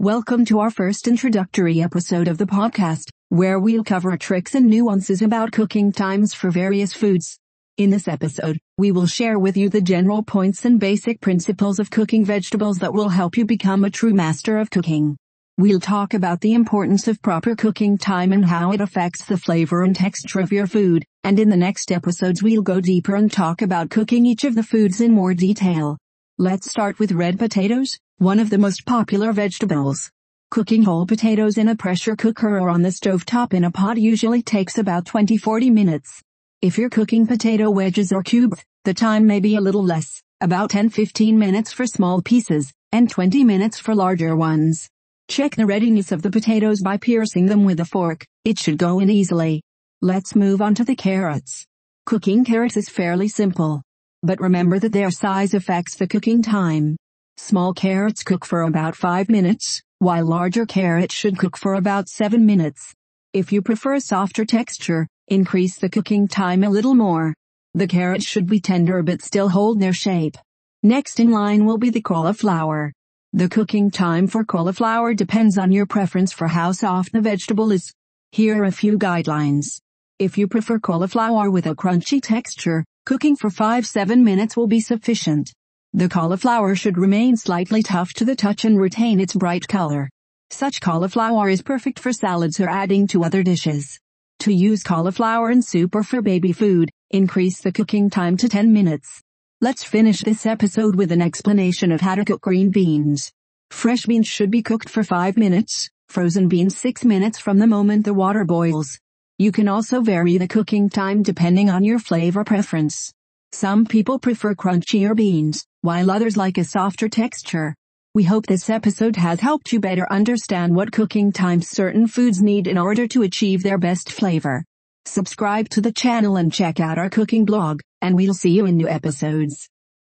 Welcome to our first introductory episode of the podcast, where we'll cover tricks and nuances about cooking times for various foods. In this episode, we will share with you the general points and basic principles of cooking vegetables that will help you become a true master of cooking. We'll talk about the importance of proper cooking time and how it affects the flavor and texture of your food, and in the next episodes we'll go deeper and talk about cooking each of the foods in more detail. Let's start with red potatoes, one of the most popular vegetables. Cooking whole potatoes in a pressure cooker or on the stove top in a pot usually takes about 20-40 minutes. If you're cooking potato wedges or cubes, the time may be a little less, about 10-15 minutes for small pieces, and 20 minutes for larger ones. Check the readiness of the potatoes by piercing them with a fork, it should go in easily. Let's move on to the carrots. Cooking carrots is fairly simple. But remember that their size affects the cooking time. Small carrots cook for about 5 minutes, while larger carrots should cook for about 7 minutes. If you prefer a softer texture, increase the cooking time a little more. The carrots should be tender but still hold their shape. Next in line will be the cauliflower. The cooking time for cauliflower depends on your preference for how soft the vegetable is. Here are a few guidelines. If you prefer cauliflower with a crunchy texture, cooking for 5-7 minutes will be sufficient. The cauliflower should remain slightly tough to the touch and retain its bright color. Such cauliflower is perfect for salads or adding to other dishes. To use cauliflower in soup or for baby food, increase the cooking time to 10 minutes. Let's finish this episode with an explanation of how to cook green beans. Fresh beans should be cooked for 5 minutes, frozen beans 6 minutes from the moment the water boils. You can also vary the cooking time depending on your flavor preference. Some people prefer crunchier beans, while others like a softer texture. We hope this episode has helped you better understand what cooking times certain foods need in order to achieve their best flavor. Subscribe to the channel and check out our cooking blog, and we'll see you in new episodes.